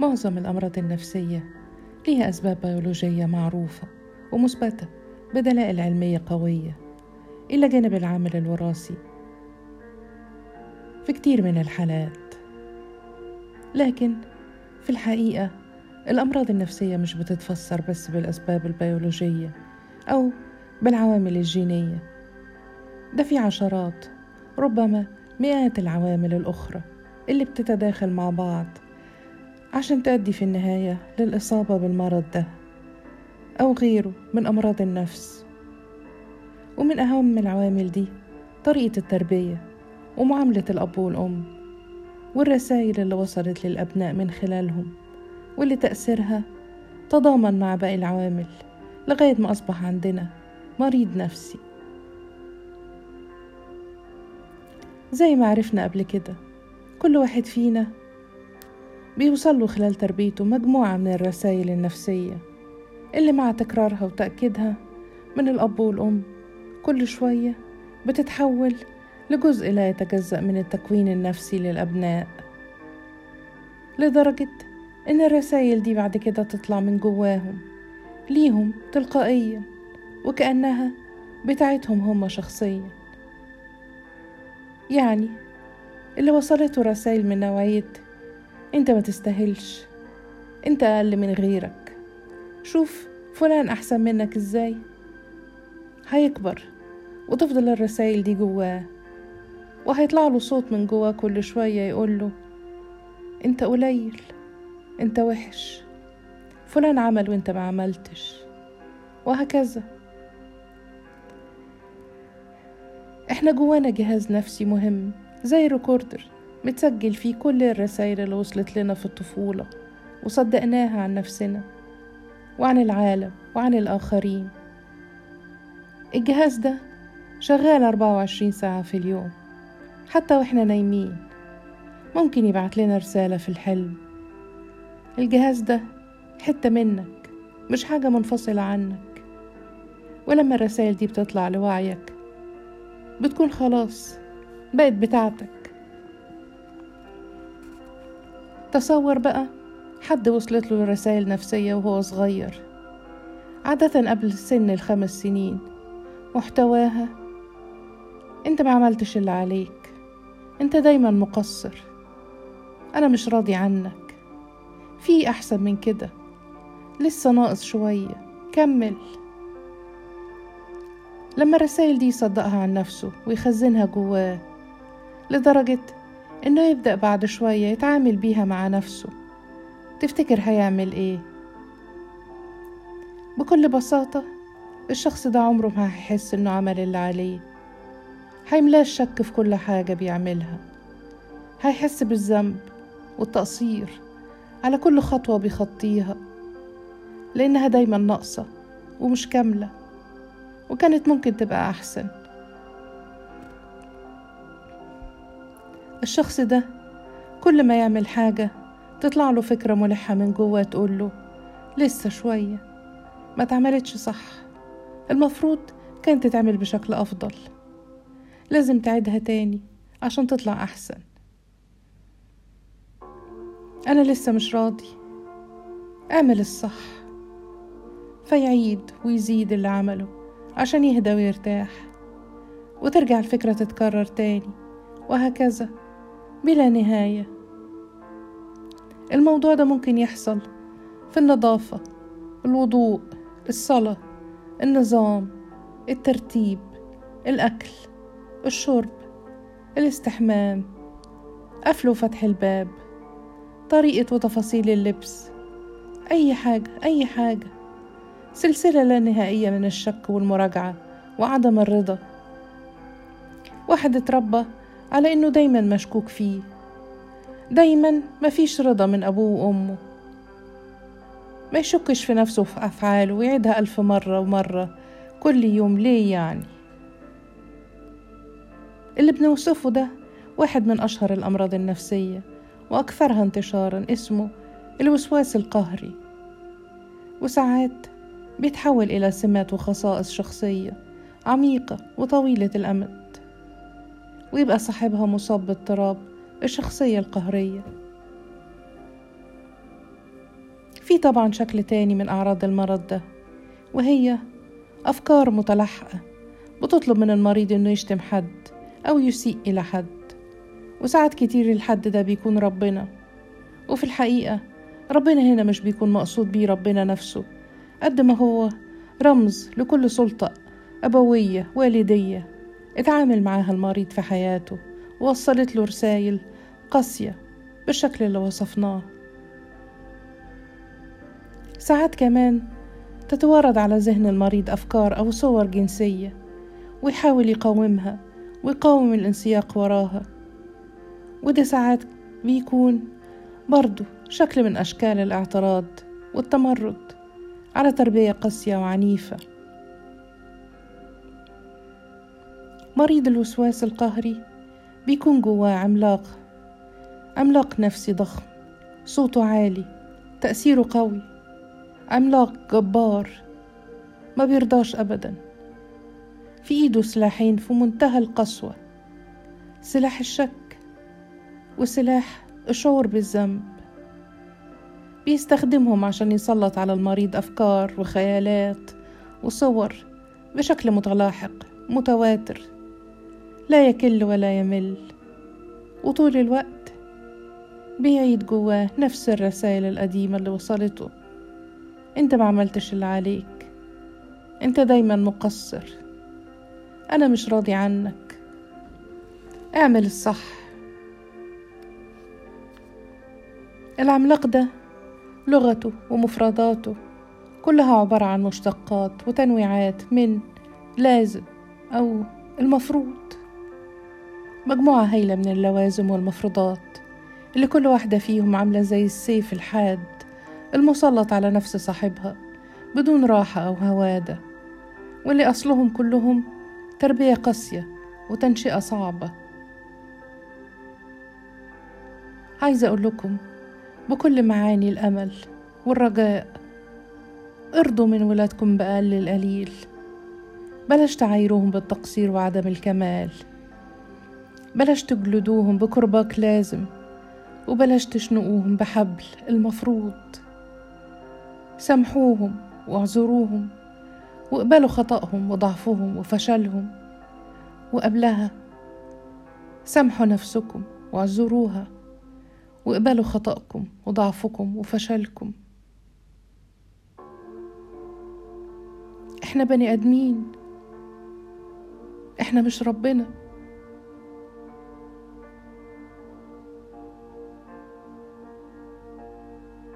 معظم الأمراض النفسية ليها أسباب بيولوجية معروفة ومثبتة بدلائل علمية قوية إلى جانب العامل الوراثي في كتير من الحالات. لكن في الحقيقة الأمراض النفسية مش بتتفسر بس بالأسباب البيولوجية أو بالعوامل الجينية. ده في عشرات ربما مئات العوامل الأخرى اللي بتتداخل مع بعض. عشان تؤدي في النهاية للإصابة بالمرض ده أو غيره من أمراض النفس. ومن أهم العوامل دي طريقة التربية ومعاملة الأب والأم والرسائل اللي وصلت للأبناء من خلالهم واللي تأثيرها تضامن مع باقي العوامل لغاية ما أصبح عندنا مريض نفسي. زي ما عرفنا قبل كده كل واحد فينا بيوصل له خلال تربيته مجموعة من الرسائل النفسية اللي مع تكرارها وتأكيدها من الأب والأم كل شوية بتتحول لجزء لا يتجزأ من التكوين النفسي للأبناء. لدرجة إن الرسائل دي بعد كده تطلع من جواهم ليهم تلقائيا وكأنها بتاعتهم هم شخصيا. يعني اللي وصلته رسائل من نوعية انت ما تستاهلش. انت أقل من غيرك. شوف فلان احسن منك إزاي. هيكبر وتفضل الرسائل دي جواه وهيطلع له صوت من جواه كل شوية يقول له انت قليل انت وحش. فلان عمل وانت ما عملتش. وهكذا. إحنا جوانا جهاز نفسي مهم زي ريكوردر. متسجل فيه كل الرسائل اللي وصلت لنا في الطفولة وصدقناها عن نفسنا وعن العالم وعن الآخرين. الجهاز ده شغال 24 ساعة في اليوم حتى وإحنا نايمين. ممكن يبعت لنا رسالة في الحلم. الجهاز ده حتة منك مش حاجة منفصلة عنك. ولما الرسائل دي بتطلع لوعيك بتكون خلاص بقت بتاعتك. تصور بقى حد وصلت له رسائل نفسية وهو صغير. عادة قبل سن الخمس سنين محتواها أنت ما عملتش اللي عليك أنت دايما مقصر أنا مش راضي عنك في أحسن من كده لسه ناقص شوية كمل. لما الرسائل دي يصدقها عن نفسه ويخزنها جواه لدرجة إنه يبدأ بعد شوية يتعامل بيها مع نفسه. تفتكر هيعمل إيه؟ بكل بساطة الشخص ده عمره ما هيحس إنه عمل اللي عليه. هيملاه الشك في كل حاجة بيعملها. هيحس بالذنب والتقصير على كل خطوة بيخطيها لأنها دايما ناقصة ومش كاملة وكانت ممكن تبقى أحسن. الشخص ده كل ما يعمل حاجة تطلع له فكرة ملحة من جوه تقول له لسه شوية ما تعملتش صح. المفروض كانت تتعمل بشكل أفضل. لازم تعيدها تاني عشان تطلع أحسن. أنا لسه مش راضي. اعمل الصح. فيعيد ويزيد اللي عمله عشان يهدى ويرتاح وترجع الفكرة تتكرر تاني وهكذا. بلا نهاية. الموضوع ده ممكن يحصل في النظافة الوضوء الصلاة النظام الترتيب الأكل الشرب الاستحمام قفل وفتح الباب طريقة وتفاصيل اللبس أي حاجة أي حاجة. سلسلة لا نهائية من الشك والمراجعة وعدم الرضا. واحد اتربى على إنه دايما مشكوك فيه. دايما مفيش رضا من أبوه وأمه. ما يشكش في نفسه في أفعاله ويعيدها ألف مرة ومرة كل يوم. ليه يعني؟ اللي بنوصفه ده واحد من أشهر الأمراض النفسية وأكثرها انتشارا اسمه الوسواس القهري. وساعات بيتحول إلى سمات وخصائص شخصية عميقة وطويلة الأمد. ويبقى صاحبها مصاب باضطراب الشخصية القهرية. في طبعا شكل تاني من أعراض المرض ده وهي أفكار متلاحقة بتطلب من المريض إنه يشتم حد أو يسيء إلى حد. وساعات كتير الحد ده بيكون ربنا. وفي الحقيقة ربنا هنا مش بيكون مقصود بيه ربنا نفسه قد ما هو رمز لكل سلطة أبوية والدية اتعامل معاها المريض في حياته. ووصلت له رسائل قاسية بالشكل اللي وصفناه. ساعات كمان تتوارد على ذهن المريض أفكار أو صور جنسية ويحاول يقاومها ويقاوم الانسياق وراها. وده ساعات بيكون برضو شكل من أشكال الاعتراض والتمرد على تربية قاسية وعنيفة. مريض الوسواس القهري. بيكون جواه عملاق. عملاق نفسي ضخم. صوته عالي. تأثيره قوي. عملاق جبار. ما بيرضاش أبدا. في إيده سلاحين في منتهى القسوة. سلاح الشك. وسلاح الشعور بالذنب. بيستخدمهم عشان يسلط على المريض أفكار وخيالات وصور بشكل متلاحق متواتر. لا يكل ولا يمل. وطول الوقت بيعيد جواه نفس الرسائل القديمة اللي وصلته. انت ما عملتش اللي عليك. انت دايما مقصر. أنا مش راضي عنك. اعمل الصح. العملاق ده لغته ومفرداته كلها عبارة عن مشتقات وتنويعات من لازم أو المفروض. مجموعة هايلة من اللوازم والمفروضات اللي كل واحدة فيهم عاملة زي السيف الحاد المسلط على نفس صاحبها بدون راحة أو هوادة واللي أصلهم كلهم تربية قاسية وتنشئة صعبة. عايزة أقول لكم بكل معاني الأمل والرجاء ارضوا من ولادكم بأقل القليل. بلاش تعايروهم بالتقصير وعدم الكمال. بلاش تجلدوهم بكرباك لازم وبلاش تشنقوهم بحبل المفروض. سامحوهم واعذروهم وإقبلوا خطأهم وضعفهم وفشلهم. وقبلها سامحوا نفسكم واعذروها وإقبلوا خطأكم وضعفكم وفشلكم. إحنا بني آدمين إحنا مش ربنا.